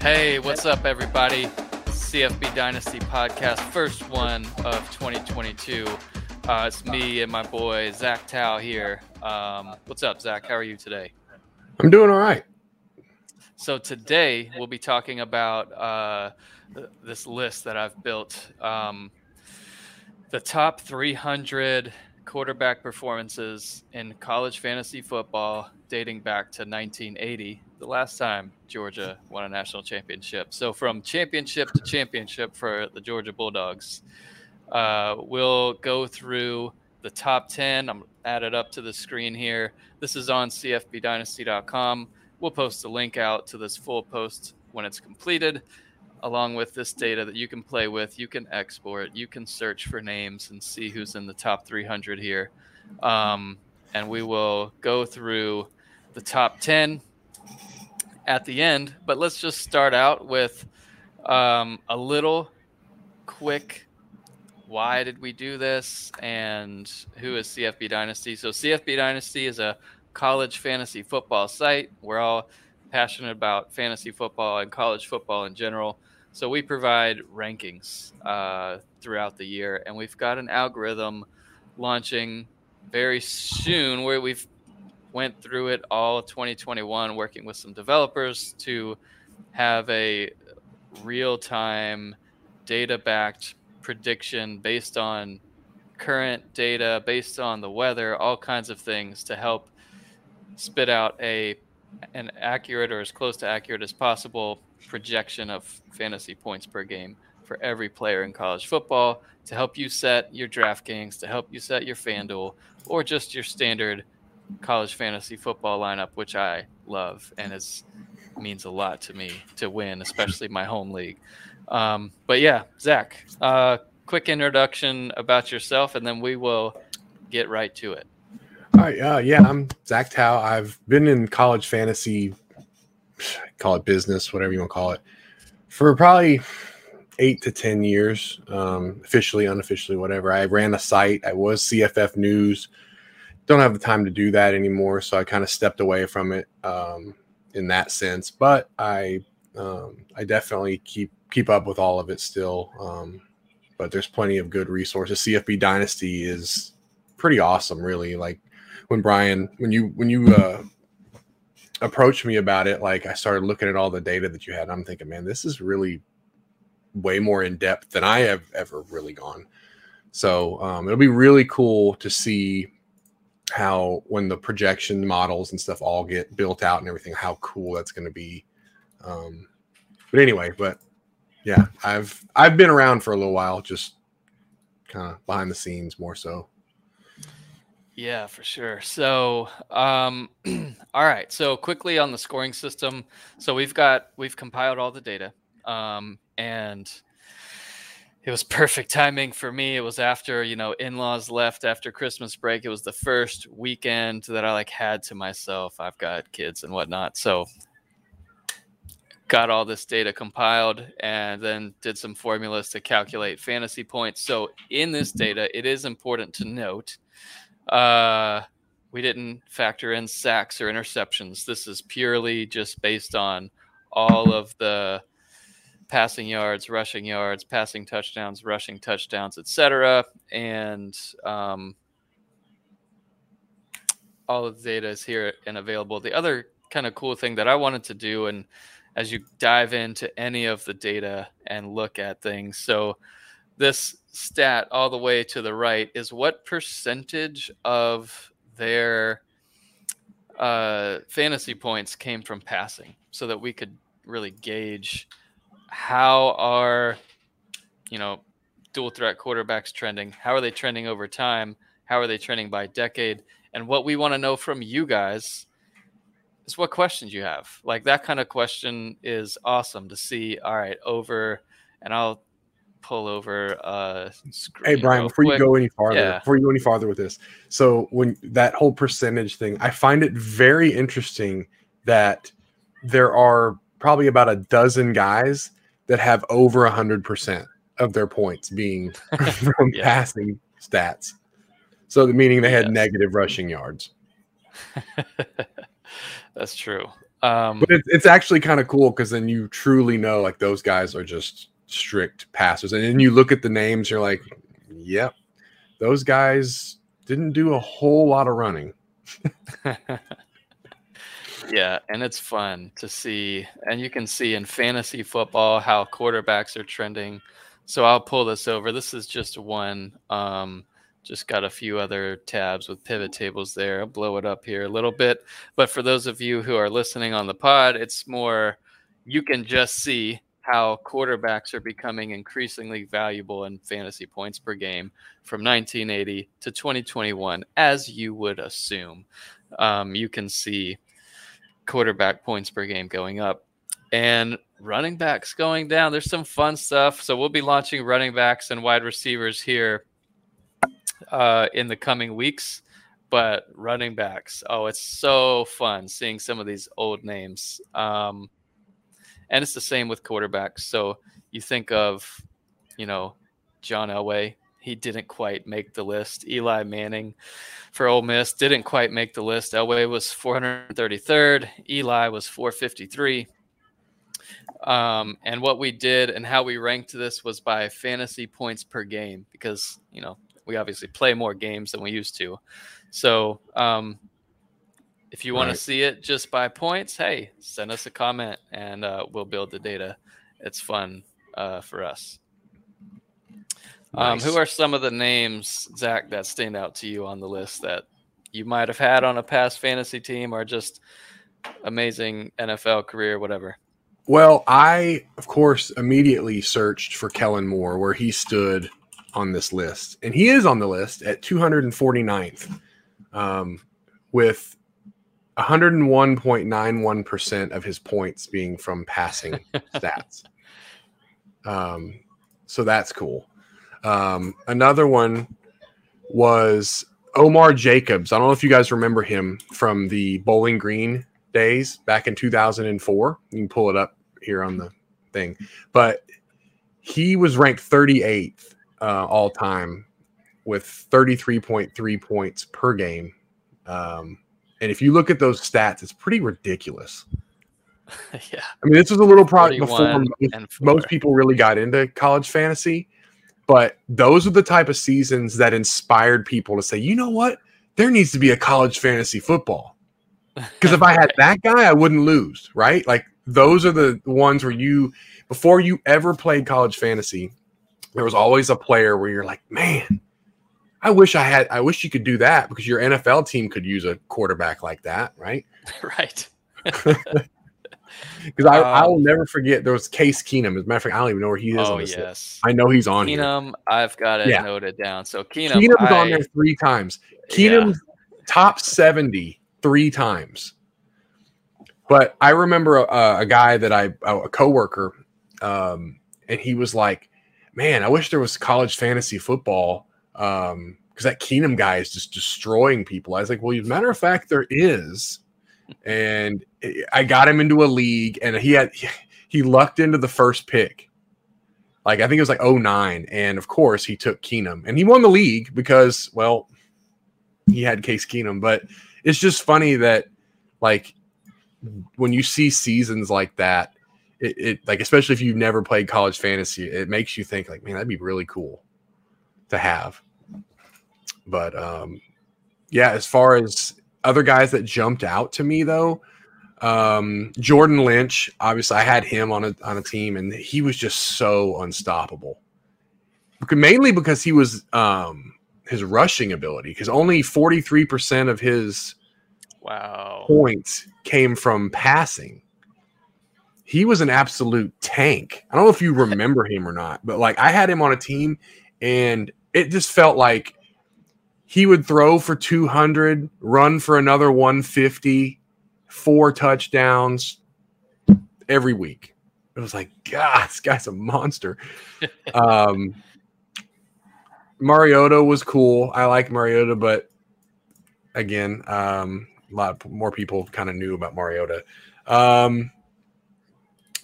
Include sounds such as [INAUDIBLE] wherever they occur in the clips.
Hey, what's up, everybody? CFB Dynasty podcast, first one of 2022. Uh, it's me and my boy Zach Tao here. Um, what's up, Zach? How are you today? I'm doing all right. So today we'll be talking about uh, th- this list that I've built. Um, the top 300 quarterback performances in college fantasy football dating back to 1980, the last time Georgia won a national championship. So, from championship to championship for the Georgia Bulldogs, uh, we'll go through the top 10. I'm added up to the screen here. This is on cfbdynasty.com. We'll post a link out to this full post when it's completed along with this data that you can play with. You can export, you can search for names and see who's in the top 300 here. Um, and we will go through the top 10 at the end. But let's just start out with um, a little quick why did we do this and who is CFB Dynasty? So, CFB Dynasty is a college fantasy football site. We're all passionate about fantasy football and college football in general. So we provide rankings uh, throughout the year, and we've got an algorithm launching very soon where we've went through it all 2021, working with some developers to have a real-time, data-backed prediction based on current data, based on the weather, all kinds of things to help spit out a an accurate or as close to accurate as possible projection of fantasy points per game for every player in college football to help you set your DraftKings, to help you set your FanDuel, or just your standard college fantasy football lineup, which I love and it means a lot to me to win, especially my home league. Um, but yeah, Zach, uh, quick introduction about yourself, and then we will get right to it. All right. Uh, yeah, I'm Zach Tao. I've been in college fantasy call it business, whatever you want to call it, for probably eight to 10 years, um, officially, unofficially, whatever. I ran a site, I was CFF News. Don't have the time to do that anymore. So I kind of stepped away from it um, in that sense. But I, um, I definitely keep keep up with all of it still. Um, but there's plenty of good resources. CFB Dynasty is pretty awesome, really. Like when Brian, when you when you uh, approached me about it, like I started looking at all the data that you had. I'm thinking, man, this is really way more in depth than I have ever really gone. So um, it'll be really cool to see how when the projection models and stuff all get built out and everything, how cool that's going to be. Um, but anyway, but yeah, I've I've been around for a little while, just kind of behind the scenes more so. Yeah, for sure. So, um, [CLEARS THROAT] all right. So quickly on the scoring system. So we've got we've compiled all the data, um, and it was perfect timing for me. It was after you know in-laws left after Christmas break. It was the first weekend that I like had to myself. I've got kids and whatnot, so got all this data compiled and then did some formulas to calculate fantasy points. So in this data, it is important to note uh, we didn't factor in sacks or interceptions. This is purely just based on all of the passing yards, rushing yards, passing touchdowns, rushing touchdowns, etc. And um, all of the data is here and available. The other kind of cool thing that I wanted to do, and as you dive into any of the data and look at things, so this stat all the way to the right is what percentage of their uh, fantasy points came from passing so that we could really gauge how are you know dual threat quarterbacks trending? How are they trending over time? How are they trending by decade? And what we want to know from you guys is what questions you have. Like that kind of question is awesome to see. All right over and i'll pull over uh hey brian before quick. you go any farther yeah. before you go any farther with this so when that whole percentage thing i find it very interesting that there are probably about a dozen guys that have over a hundred percent of their points being [LAUGHS] from yeah. passing stats so the meaning they had yes. negative rushing yards [LAUGHS] that's true Um, But it's, it's actually kind of cool because then you truly know like those guys are just strict passers. And then you look at the names, you're like, yep, those guys didn't do a whole lot of running. [LAUGHS] yeah, and it's fun to see, and you can see in fantasy football how quarterbacks are trending. So I'll pull this over. This is just one. Um, just got a few other tabs with pivot tables there. I'll blow it up here a little bit. But for those of you who are listening on the pod, it's more you can just see how quarterbacks are becoming increasingly valuable in fantasy points per game from 1980 to 2021, as you would assume. Um, you can see quarterback points per game going up and running backs going down. There's some fun stuff. So we'll be launching running backs and wide receivers here uh, in the coming weeks. But running backs, oh, it's so fun seeing some of these old names. Um, and it's the same with quarterbacks. So you think of, you know, John Elway. He didn't quite make the list. Eli Manning for Ole Miss didn't quite make the list. Elway was 433rd. Eli was 453. Um, and what we did and how we ranked this was by fantasy points per game because you know we obviously play more games than we used to. So um, if you want Right. to see it just by points, hey, send us a comment and uh, we'll build the data. It's fun uh, for us. Um, who are some of the names, Zach, that stand out to you on the list that you might have had on a past fantasy team or just amazing NFL career, whatever? Well, I, of course, immediately searched for Kellen Moore where he stood on this list. And he is on the list at 249th um, with 101.91% of his points being from passing [LAUGHS] stats. Um, so that's cool. Um, another one was Omar Jacobs. I don't know if you guys remember him from the Bowling Green days back in 2004. You can pull it up here on the thing, but he was ranked 38th uh, all time with 33.3 points per game. Um, and if you look at those stats, it's pretty ridiculous. [LAUGHS] yeah. I mean, this was a little product before most, and most people really got into college fantasy, but those are the type of seasons that inspired people to say, you know what? There needs to be a college fantasy football. [LAUGHS] Because if I had that guy, I wouldn't lose, right? Like those are the ones where you, before you ever played college fantasy, there was always a player where you're like, man, I wish I had, I wish you could do that because your NFL team could use a quarterback like that, right? [LAUGHS] right. [LAUGHS] Because I, Um, I will never forget there was Case Keenum. As a matter of fact, I don't even know where he is Oh this list. yes. I know he's on here. Keenum, I've got it Yeah. noted down. So Keenum, Keenum's on there three times. yeah. Top 70 three times. But I remember a, a guy that I, a coworker, um, and he was like, man, I wish there was college fantasy football. Um, because that Keenum guy is just destroying people. I was like, well, as a matter of fact, there is. And I got him into a league, and he had he lucked into the first pick. Like I think it was like 09. And of course he took Keenum and he won the league because, well, he had Case Keenum. But it's just funny that like when you see seasons like that, it, it like especially if you've never played college fantasy, it makes you think like, man, that'd be really cool to have. But um yeah, as far as other guys that jumped out to me though, um Jordan Lynch, obviously I had him on a on a team and he was just so unstoppable. Mainly because he was um his rushing ability because only 43% of his Wow. points came from passing. He was an absolute tank. I don't know if you remember him or not, but like I had him on a team and it just felt like he would throw for 200, run for another 150, four touchdowns every week. It was like, God, this guy's a monster. [LAUGHS] um, Mariota was cool. I like Mariota, but again, um, a lot more people kind of knew about Mariota. Um,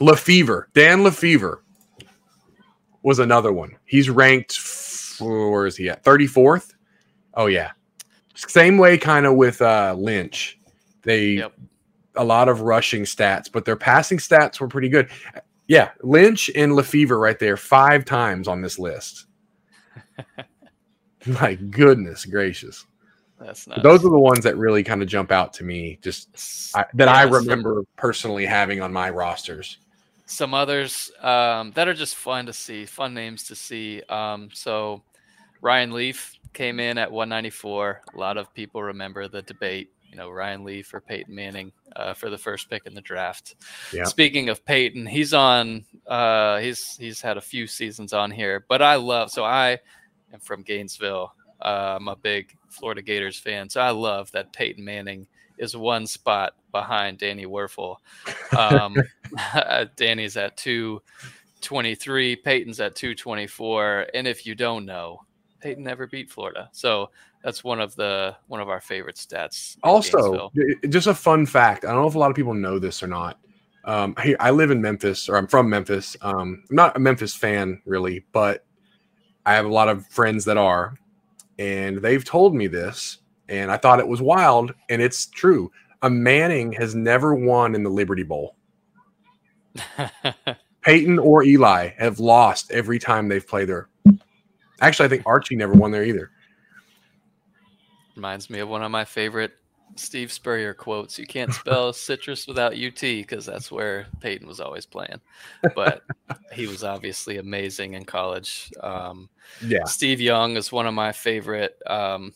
LeFevour, Dan LeFevour was another one. He's ranked, where is he at? 34th? Oh, yeah. Same way kind of with uh, Lynch. They Yep. a lot of rushing stats, but their passing stats were pretty good. Yeah, Lynch and LeFevour right there five times on this list. [LAUGHS] My goodness gracious. That's nice. Those are the ones that really kind of jump out to me, just I, that yeah, I remember some, personally having on my rosters. Some others um, that are just fun to see, fun names to see. Um, so Ryan Leaf came in at 194. A lot of people remember the debate, you know, Ryan Lee for Peyton Manning uh, for the first pick in the draft. Yeah. Speaking of Peyton, he's on. Uh, he's he's had a few seasons on here, but I love. So I am from Gainesville. Uh, I'm a big Florida Gators fan, so I love that Peyton Manning is one spot behind Danny Wuerffel. Um, [LAUGHS] [LAUGHS] Danny's at 223, Peyton's at 224. And if you don't know, Peyton never beat Florida. So that's one of the one of our favorite stats. Also, just a fun fact. I don't know if a lot of people know this or not. Um, I, I live in Memphis, or I'm from Memphis. Um, I'm not a Memphis fan really, but I have a lot of friends that are and they've told me this, and I thought it was wild, and it's true. A Manning has never won in the Liberty Bowl. [LAUGHS] Peyton or Eli have lost every time they've played there. Actually, I think Archie never won there either. Reminds me of one of my favorite Steve Spurrier quotes. You can't spell [LAUGHS] citrus without UT because that's where Peyton was always playing. But he was obviously amazing in college. Um, yeah. Steve Young is one of my favorite um,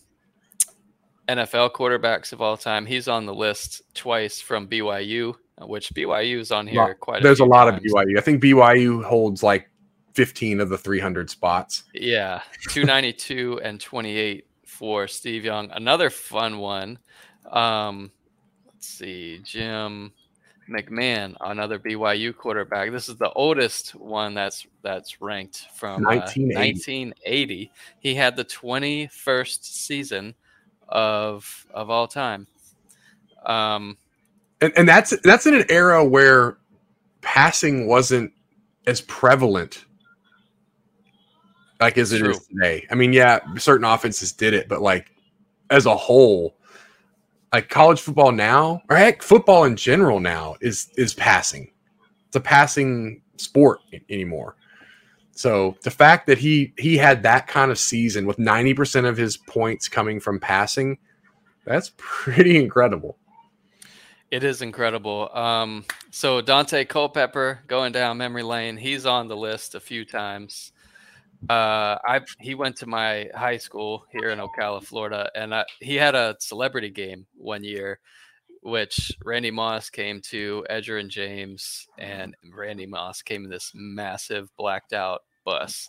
NFL quarterbacks of all time. He's on the list twice from BYU, which BYU is on here quite. There's a, a lot times. of BYU. I think BYU holds like 15 of the 300 spots. Yeah, 292 [LAUGHS] and 28 for Steve Young. Another fun one um, let's see, Jim McMahon, another BYU quarterback. This is the oldest one that's that's ranked from 1980. Uh, 1980. He had the 21st season of of all time. Um, and, and that's that's in an era where passing wasn't as prevalent like as it true. is today. I mean, yeah, certain offenses did it, but like as a whole, like college football now, or heck, football in general now is is passing. It's a passing sport anymore. So the fact that he he had that kind of season with 90% of his points coming from passing, that's pretty incredible. It is incredible. Um, so Dante Culpepper going down memory lane, he's on the list a few times. Uh, I he went to my high school here in Ocala, Florida, and I, he had a celebrity game one year, which Randy Moss came to, Edgerrin James, and Randy Moss came in this massive blacked out bus.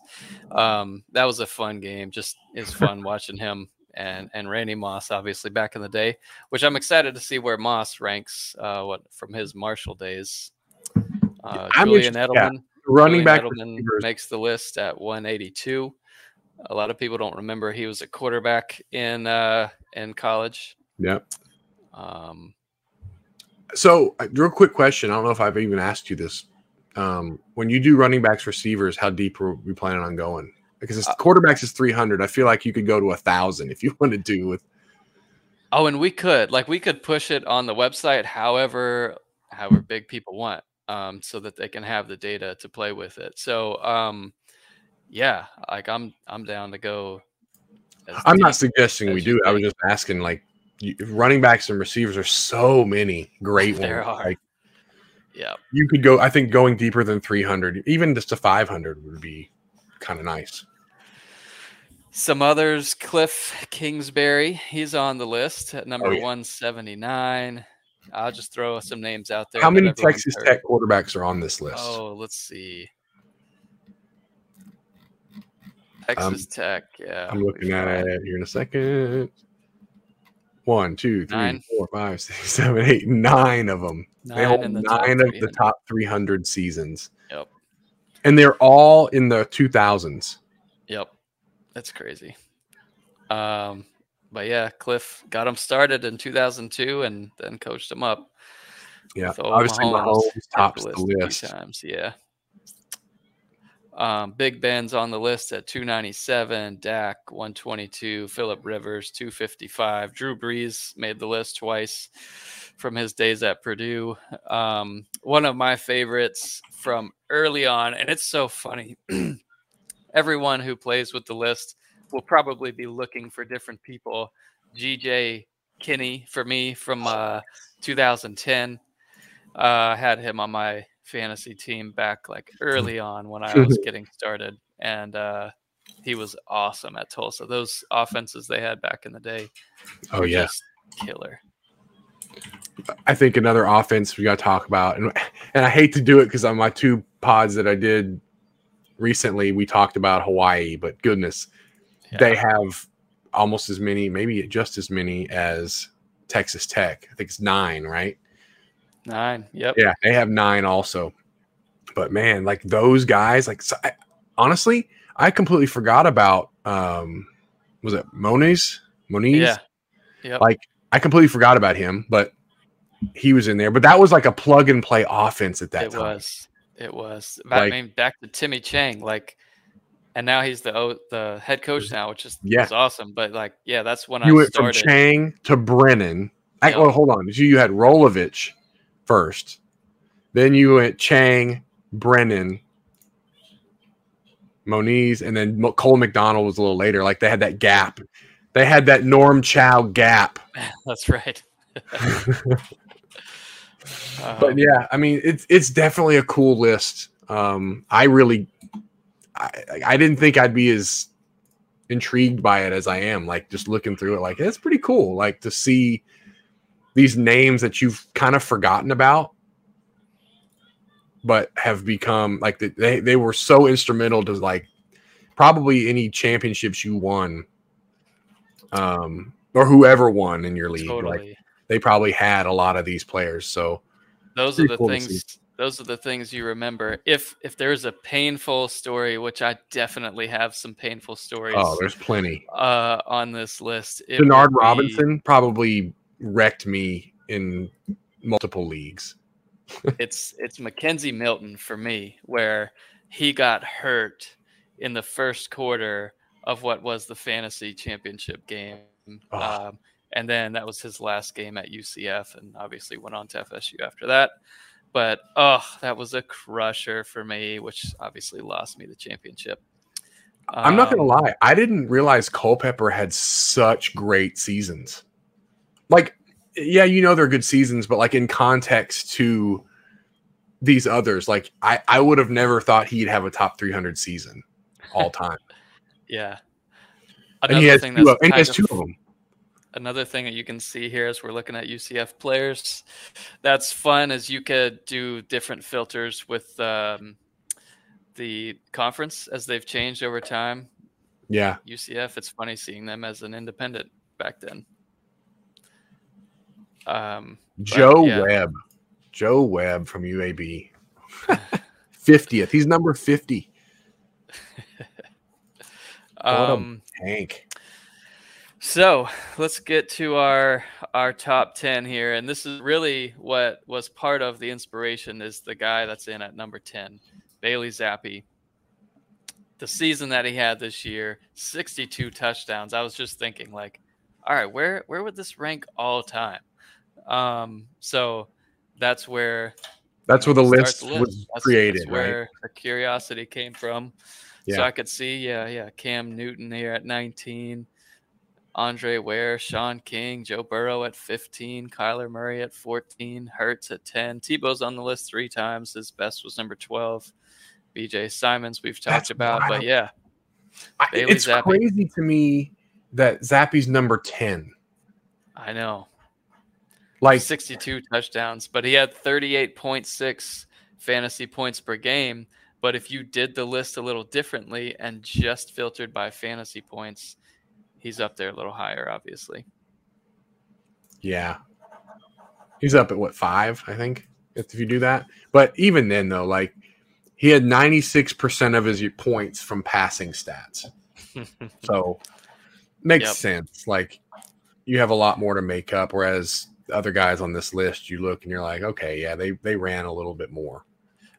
Um, that was a fun game. Just it's fun watching him and and Randy Moss, obviously back in the day, which I'm excited to see where Moss ranks. Uh, what from his Marshall days. Uh, Julian Edelman. Yeah running back makes the list at 182. A lot of people don't remember he was a quarterback in uh, in college. Yeah. Um, so, uh, real quick question. I don't know if I've even asked you this. Um, when you do running backs, receivers, how deep are we planning on going? Because uh, quarterbacks is 300. I feel like you could go to a thousand if you [LAUGHS] want to do with. Oh, and we could like we could push it on the website, however, however big people want um, so that they can have the data to play with it. So, um, yeah, like I'm I'm down to go. I'm not suggesting we do. I was just asking, like, running backs and receivers are so many great [LAUGHS] there ones. Are. Like, yeah, you could go. I think going deeper than 300, even just to 500, would be kind of nice. Some others, Cliff Kingsbury, he's on the list at number oh, yeah. 179. I'll just throw some names out there. How many Texas Tech quarterbacks are on this list? Oh, let's see. Texas um, Tech, yeah. I'm looking at it here in a second. One, two, three, nine. four, five, [LAUGHS] six, seven, eight, nine of them. Nine they hold the nine of the top 300 seasons. Yep. And they're all in the 2000s. Yep. That's crazy. Um, but yeah, Cliff got him started in 2002 and then coached him up. Yeah, obviously Mahomes, Mahomes tops the list. Times, yeah. Um, Big Ben's on the list at 297, Dak 122, Philip Rivers 255, Drew Brees made the list twice from his days at Purdue. Um, one of my favorites from early on, and it's so funny. [CLEARS THROAT] Everyone who plays with the list will probably be looking for different people. GJ Kinne for me from uh, 2010. Uh, had him on my fantasy team back like early [LAUGHS] on when I was getting started, and uh, he was awesome at Tulsa. Those offenses they had back in the day. Oh yeah, killer. I think another offense we got to talk about, and and I hate to do it because on my two pods that I did recently, we talked about Hawaii, but goodness, yeah. they have almost as many, maybe just as many as Texas Tech. I think it's nine, right? Nine. Yep. Yeah, they have nine also. But man, like those guys, like so I, honestly, I completely forgot about um was it Moniz? Moniz? Yeah. Yep. Like I completely forgot about him, but he was in there. But that was like a plug and play offense at that it time. It was. It was. Like, I mean, back to Timmy Chang, like and now he's the the head coach now, which is yeah. awesome. But like, yeah, that's when you I went started. from Chang to Brennan. I, well, hold on. You had Rolovich first, then you went Chang, Brennan, Moniz, and then Cole McDonald was a little later. Like they had that gap. They had that Norm Chow gap. [LAUGHS] That's right. [LAUGHS] but yeah, I mean, it's it's definitely a cool list. Um, I really I, I didn't think I'd be as intrigued by it as I am. Like just looking through it, like it's pretty cool. Like to see these names that you've kind of forgotten about, but have become like they they were so instrumental to like probably any championships you won, um, or whoever won in your league. Totally. Like they probably had a lot of these players. So those are the cool things those are the things you remember. If if there's a painful story, which I definitely have some painful stories. Oh, there's plenty uh, on this list. Denard Robinson be, probably wrecked me in multiple leagues. [LAUGHS] it's it's McKenzie Milton for me, where he got hurt in the first quarter of what was the fantasy championship game. Oh. Um, and then that was his last game at UCF, and obviously went on to FSU after that. But oh, that was a crusher for me, which obviously lost me the championship. I'm not gonna um, lie, I didn't realize Culpepper had such great seasons. Like, yeah, you know they're good seasons, but like in context to these others, like I I would have never thought he'd have a top 300 season all [LAUGHS] time. yeah, Another and he has, two, of, and he has two of them another thing that you can see here as we're looking at UCF players that's fun as you could do different filters with um, the conference as they've changed over time. Yeah. UCF, it's funny seeing them as an independent back then. Um, Joe yeah. Webb. Joe Webb from UAB. 50th. [LAUGHS] He's number 50. [LAUGHS] um, tank. So let's get to our our top ten here, and this is really what was part of the inspiration. Is the guy that's in at number ten, Bailey Zappe. The season that he had this year, sixty-two touchdowns. I was just thinking, like, all right, where where would this rank all time? Um, so that's where that's where the list, the list, was that's, created. That's where right? the curiosity came from. Yeah. So I could see, yeah, yeah, Cam Newton here at nineteen. Andre Ware, Shaun King, Joe Burrow at 15, Kyler Murray at 14, Hurts at 10. Tebow's on the list three times. His best was number 12. BJ Symons, we've talked That's about, wild. but yeah. it's Zappe. crazy to me that Zappe's number 10. I know. Like 62 touchdowns, but he had 38.6 fantasy points per game. But if you did the list a little differently and just filtered by fantasy points, he's up there a little higher, obviously. Yeah. He's up at what, five, I think, if you do that. But even then, though, like he had 96% of his points from passing stats. [LAUGHS] so makes yep. sense. Like you have a lot more to make up. Whereas other guys on this list, you look and you're like, okay, yeah, they, they ran a little bit more.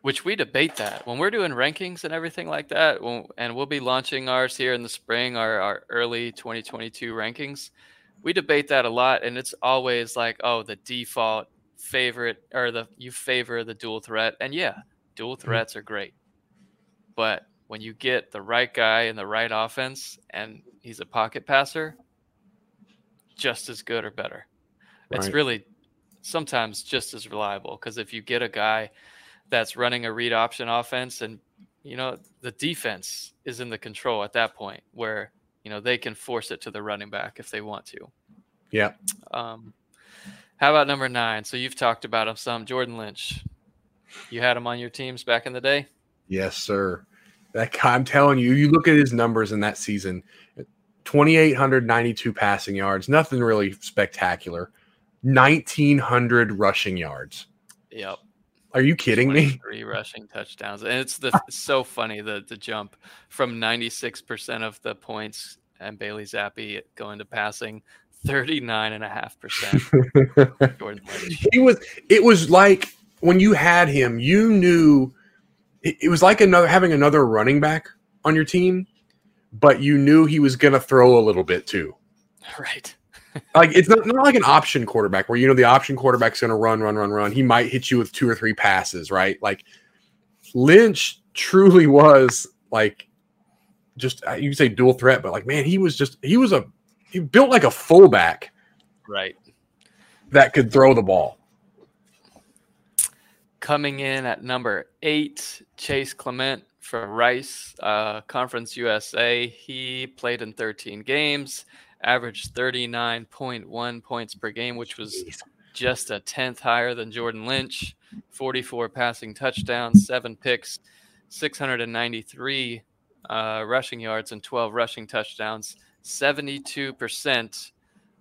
Which we debate that when we're doing rankings and everything like that. And we'll be launching ours here in the spring, our, our early 2022 rankings. We debate that a lot, and it's always like, oh, the default favorite or the you favor the dual threat, and yeah, dual mm-hmm. threats are great, but when you get the right guy in the right offense and he's a pocket passer, just as good or better. Right. It's really sometimes just as reliable because if you get a guy that's running a read option offense and you know the defense is in the control at that point where you know they can force it to the running back if they want to. Yeah. Um how about number nine? So you've talked about him some. Jordan lynch. You had him on your teams back in the day? Yes sir. That guy, i'm telling you you look at his numbers in that season 2892 passing yards nothing really spectacular. 1900 rushing yards. Yep are you kidding me? [LAUGHS] Three rushing touchdowns, and it's the it's so funny the the jump from ninety six percent of the points and Bailey Zappe going to passing 39 and a half percent. [LAUGHS] He was. It was like when you had him, you knew it, it was like another having another running back on your team, but you knew he was going to throw a little bit too. [LAUGHS] Right like it's not, not like an option quarterback where you know the option quarterback's going to run, run, run, run. He might hit you with two or three passes, right? Like Lynch truly was like just uh, you say dual threat, but like man, he was just he was a he built like a fullback, right? That could throw the ball. Coming in at number eight, Chase Clement from Rice uh, Conference USA. He played in 13 games averaged 39.1 points per game, which was just a tenth higher than Jordan Lynch. 44 passing touchdowns, seven picks, 693 uh, rushing yards, and 12 rushing touchdowns. 72%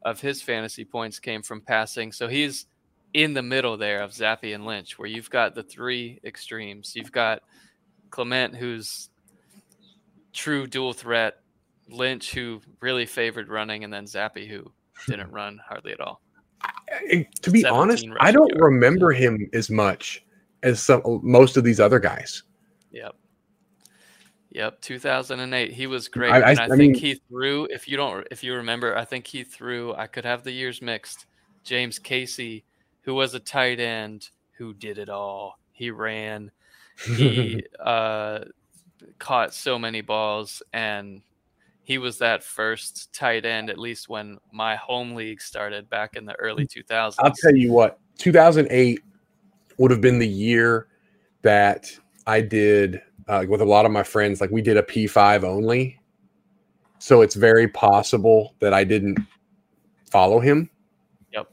of his fantasy points came from passing. So he's in the middle there of Zappe and Lynch, where you've got the three extremes. You've got Clement, who's true dual threat, Lynch, who really favored running, and then Zappe, who didn't run hardly at all. to be honest, I don't yards, remember so. him as much as some most of these other guys. Yep. Yep, 2008. He was great, I, I, and I, I think mean, he threw. If you don't, if you remember, I think he threw. I could have the years mixed. James Casey, who was a tight end, who did it all. He ran. He [LAUGHS] uh, caught so many balls, and he was that first tight end, at least when my home league started back in the early 2000s. I'll tell you what, 2008 would have been the year that I did uh, with a lot of my friends. Like we did a P5 only. So it's very possible that I didn't follow him. Yep.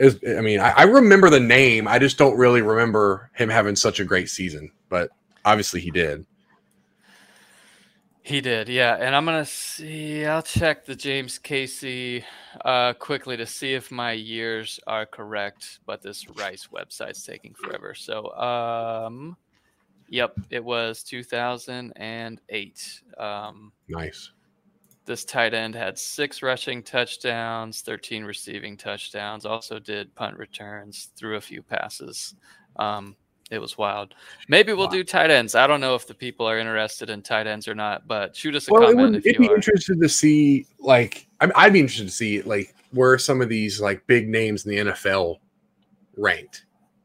Was, I mean, I, I remember the name. I just don't really remember him having such a great season, but obviously he did. He did, yeah. And I'm gonna see. I'll check the James Casey uh, quickly to see if my years are correct. But this Rice website's taking forever. So, um, yep, it was 2008. Um, nice. This tight end had six rushing touchdowns, 13 receiving touchdowns. Also did punt returns, threw a few passes. Um, it was wild. Maybe we'll wow. do tight ends. I don't know if the people are interested in tight ends or not, but shoot us a well, comment. It would, it'd be are. interested to see, like, I I'd be interested to see, like, where some of these like big names in the NFL ranked.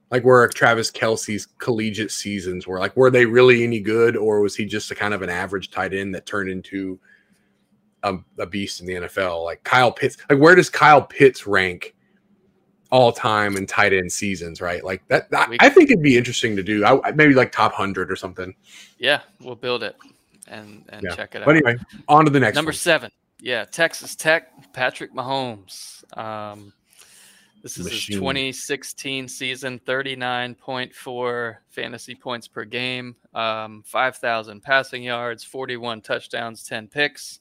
Like where Travis Kelce's collegiate seasons were. Like, were they really any good, or was he just a kind of an average tight end that turned into a, a beast in the NFL? Like Kyle Pitts. Like, where does Kyle Pitts rank? All time and tight end seasons, right? Like that. I, I think it'd be interesting to do. I, maybe like top hundred or something. Yeah, we'll build it and and yeah. check it out. But anyway, on to the next. Number one. seven. Yeah, Texas Tech, Patrick Mahomes. Um, this is Machine. his 2016 season, 39.4 fantasy points per game, um, 5,000 passing yards, 41 touchdowns, 10 picks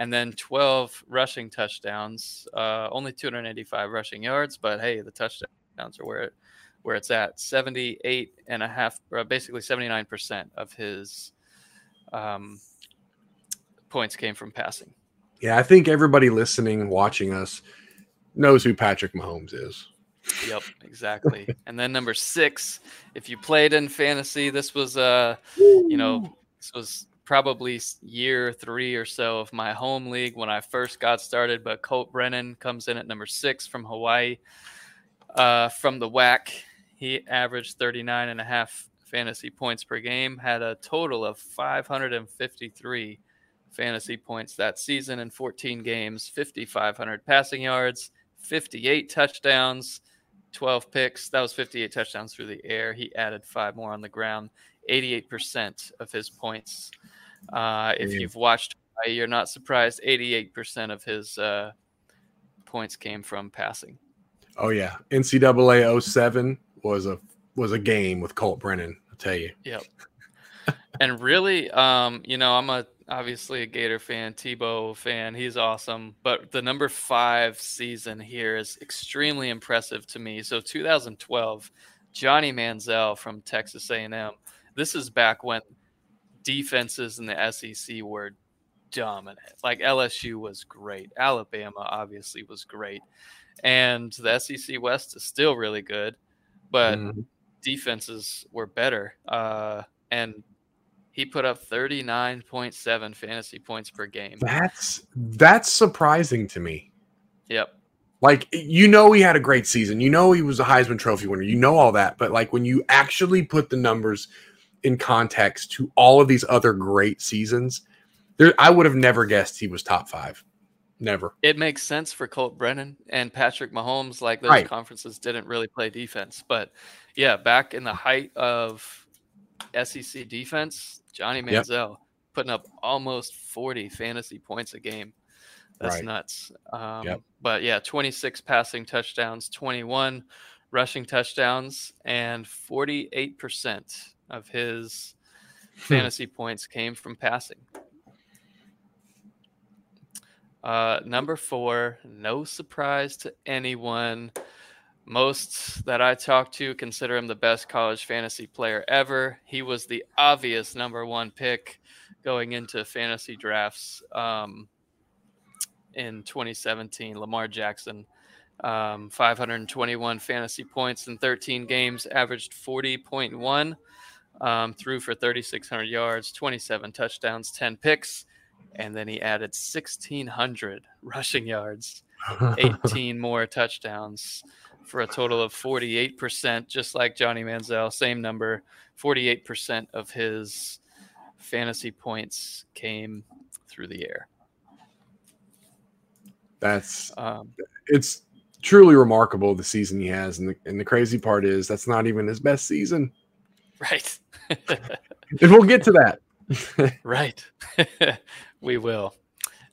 and then 12 rushing touchdowns. Uh, only 285 rushing yards, but hey, the touchdowns are where it where it's at. 78 and a half, uh, basically 79 percent of his um, points came from passing. Yeah, I think everybody listening, watching us, knows who Patrick Mahomes is. Yep, exactly. [LAUGHS] and then number six, if you played in fantasy, this was uh, you know, this was probably year three or so of my home league when I first got started. But Colt Brennan comes in at number six from Hawaii. Uh, from the WAC, he averaged 39 and a half fantasy points per game, had a total of 553 fantasy points that season in 14 games, 5,500 passing yards, 58 touchdowns, 12 picks. That was 58 touchdowns through the air. He added five more on the ground. 88% of his points uh, if you've watched, you're not surprised. 88% of his uh, points came from passing. Oh yeah, NCAA 07 was a was a game with Colt Brennan. I'll tell you. Yep. and really, um, you know, I'm a obviously a Gator fan, Tebow fan. He's awesome, but the number five season here is extremely impressive to me. So 2012, Johnny Manziel from Texas A&M. This is back when defenses in the SEC were dominant. Like LSU was great. Alabama obviously was great. And the SEC West is still really good, but mm. defenses were better. Uh, and he put up 39.7 fantasy points per game. That's that's surprising to me. Yep. Like you know he had a great season. You know he was a Heisman trophy winner. You know all that, but like when you actually put the numbers in context to all of these other great seasons, there I would have never guessed he was top five. Never. It makes sense for Colt Brennan and Patrick Mahomes. Like those right. conferences didn't really play defense, but yeah, back in the height of SEC defense, Johnny Manziel yep. putting up almost 40 fantasy points a game. That's right. nuts. Um, yep. But yeah, 26 passing touchdowns, 21 rushing touchdowns, and 48% of his hmm. fantasy points came from passing. Uh, number four, no surprise to anyone. Most that I talked to consider him the best college fantasy player ever. He was the obvious number one pick going into fantasy drafts um, in 2017. Lamar Jackson, um, 521 fantasy points in 13 games, averaged 40.1 um, threw for 3,600 yards, 27 touchdowns, 10 picks, and then he added 1,600 rushing yards, [LAUGHS] 18 more touchdowns for a total of 48%, just like Johnny Manziel, same number. 48% of his fantasy points came through the air. That's um, it's truly remarkable the season he has, and the, and the crazy part is that's not even his best season. Right. and we'll get to that. [LAUGHS] [LAUGHS] right. [LAUGHS] we will.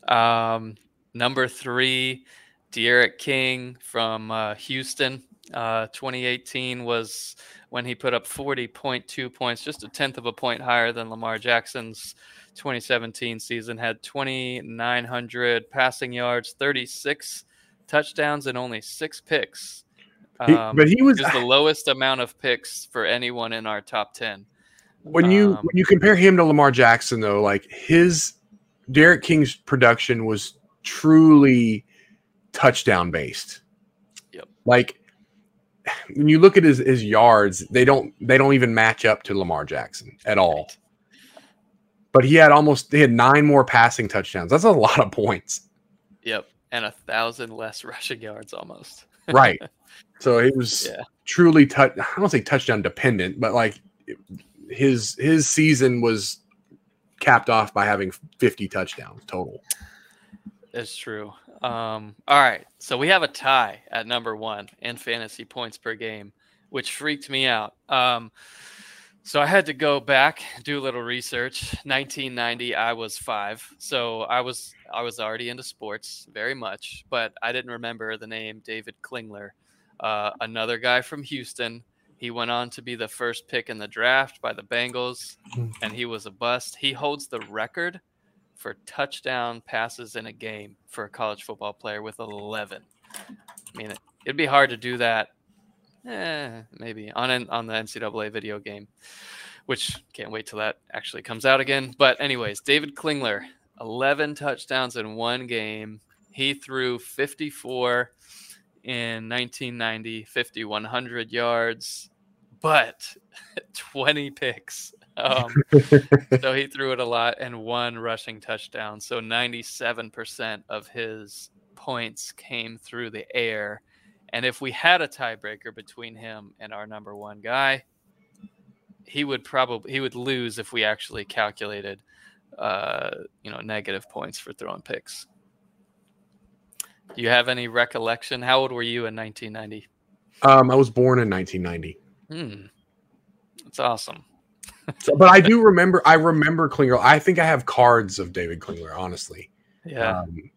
Um, number three, D'Eriq King from uh, Houston. Uh, 2018 was when he put up 40.2 points, just a tenth of a point higher than Lamar Jackson's 2017 season. Had 2,900 passing yards, 36 touchdowns, and only six picks. Um, but he was the lowest amount of picks for anyone in our top 10. When you um, when you compare him to Lamar Jackson though, like his D'Eriq King's production was truly touchdown based. Yep. Like when you look at his, his yards, they don't they don't even match up to Lamar Jackson at all. Right. But he had almost he had nine more passing touchdowns. That's a lot of points. Yep. And a thousand less [LAUGHS] rushing yards almost. right. [LAUGHS] So he was yeah. truly touch. I don't say touchdown dependent, but like his his season was capped off by having 50 touchdowns total. It's true. Um, all right, so we have a tie at number one in fantasy points per game, which freaked me out. Um, so I had to go back, do a little research. 1990, I was five, so I was I was already into sports very much, but I didn't remember the name David Klingler, uh, another guy from Houston he went on to be the first pick in the draft by the Bengals, and he was a bust. He holds the record for touchdown passes in a game for a college football player with 11. I mean, it'd be hard to do that. Eh, maybe on an, on the NCAA video game, which can't wait till that actually comes out again. But anyways, David Klingler, 11 touchdowns in one game. He threw 54 in 1990, 50, 100 yards, but [LAUGHS] 20 picks. Um, [LAUGHS] so he threw it a lot and one rushing touchdown. So 97% of his points came through the air. And if we had a tiebreaker between him and our number one guy, he would probably he would lose if we actually calculated uh, you know negative points for throwing picks. Do you have any recollection? How old were you in 1990? Um, I was born in 1990. Hmm. That's awesome. [LAUGHS] so, but I do remember. I remember Klingler. I think I have cards of David Klingler. Honestly. Yeah. Um,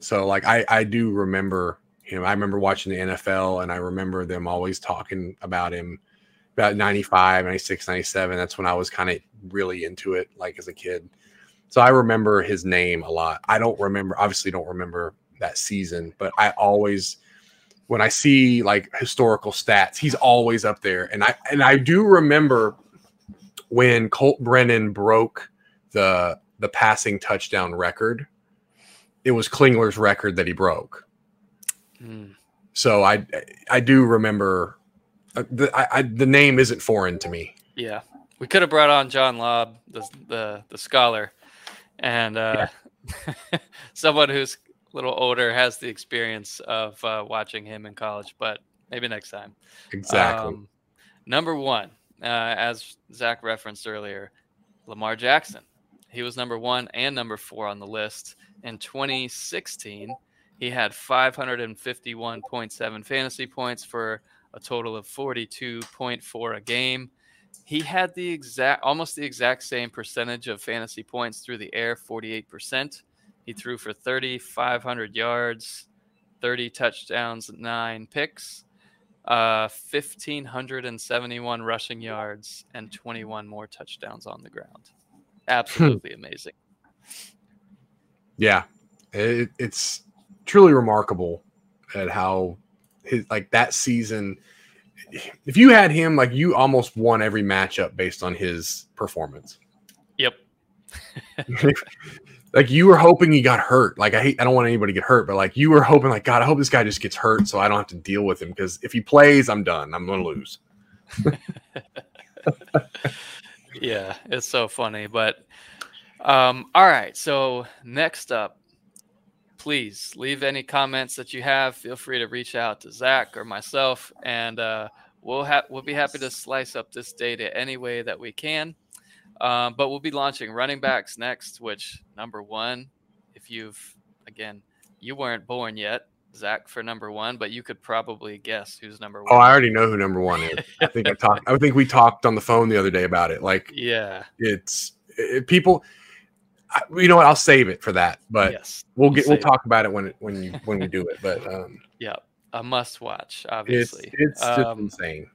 so like I I do remember him. I remember watching the NFL, and I remember them always talking about him about 95, 96, 97. That's when I was kind of really into it, like as a kid. So I remember his name a lot. I don't remember, obviously, don't remember that season, but I always, when I see like historical stats, he's always up there. And I and I do remember when Colt Brennan broke the the passing touchdown record. It was Klingler's record that he broke. Mm. So I I do remember uh, the I, I, the name isn't foreign to me. Yeah, we could have brought on John Lobb, the the, the scholar, and uh, yeah. [LAUGHS] someone who's little older has the experience of uh, watching him in college. But maybe next time. Exactly. Um, number one, uh, as Zach referenced earlier, Lamar Jackson. He was number one and number four on the list in 2016. He had 551.7 fantasy points for a total of 42.4 a game. He had the exact, almost the exact same percentage of fantasy points through the air, 48%. He threw for 3,500 yards, 30 touchdowns, nine picks, uh, 1,571 rushing yards, and 21 more touchdowns on the ground. Absolutely amazing. Yeah, it, it's truly remarkable at how his like that season. If you had him, like you almost won every matchup based on his performance. Yep. [LAUGHS] [LAUGHS] like you were hoping he got hurt. Like I hate, I don't want anybody to get hurt, but like you were hoping, like God, I hope this guy just gets hurt so I don't have to deal with him because if he plays, I'm done. I'm gonna lose. [LAUGHS] yeah, it's so funny. But um, all right, so next up, please leave any comments that you have. Feel free to reach out to Zach or myself, and uh, we'll have we'll be happy to slice up this data any way that we can. Um, but we'll be launching running backs next. Which number one, if you've again, you weren't born yet, Zach for number one, but you could probably guess who's number one. Oh, I already know who number one is. I think I talked. I think we talked on the phone the other day about it. Like, yeah, it's it, people I, you know what? I'll save it for that, but yes, we'll get we'll talk it. about it when it, when you when we do it. But um, [LAUGHS] yeah, a must watch. Obviously, it's, it's um, just insane.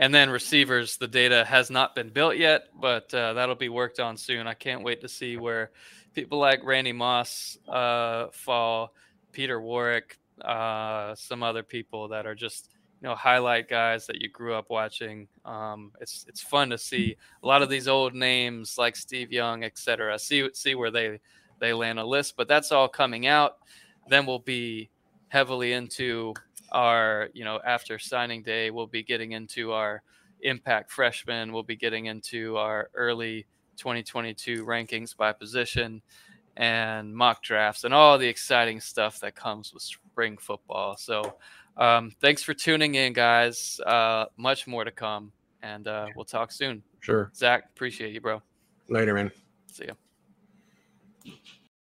And then receivers, the data has not been built yet, but uh, that'll be worked on soon. I can't wait to see where people like Randy Moss uh, fall, Peter Warrick, uh, some other people that are just you know highlight guys that you grew up watching. Um, it's it's fun to see a lot of these old names like Steve Young, etc. See see where they they land a list, but that's all coming out. Then we'll be heavily into our you know after signing day. We'll be getting into our impact freshmen. We'll be getting into our early 2022 rankings by position and mock drafts and all the exciting stuff that comes with spring football. So um, thanks for tuning in, guys. Uh, much more to come, and uh, we'll talk soon. Sure. Zach, appreciate you, bro. Later, man. See ya.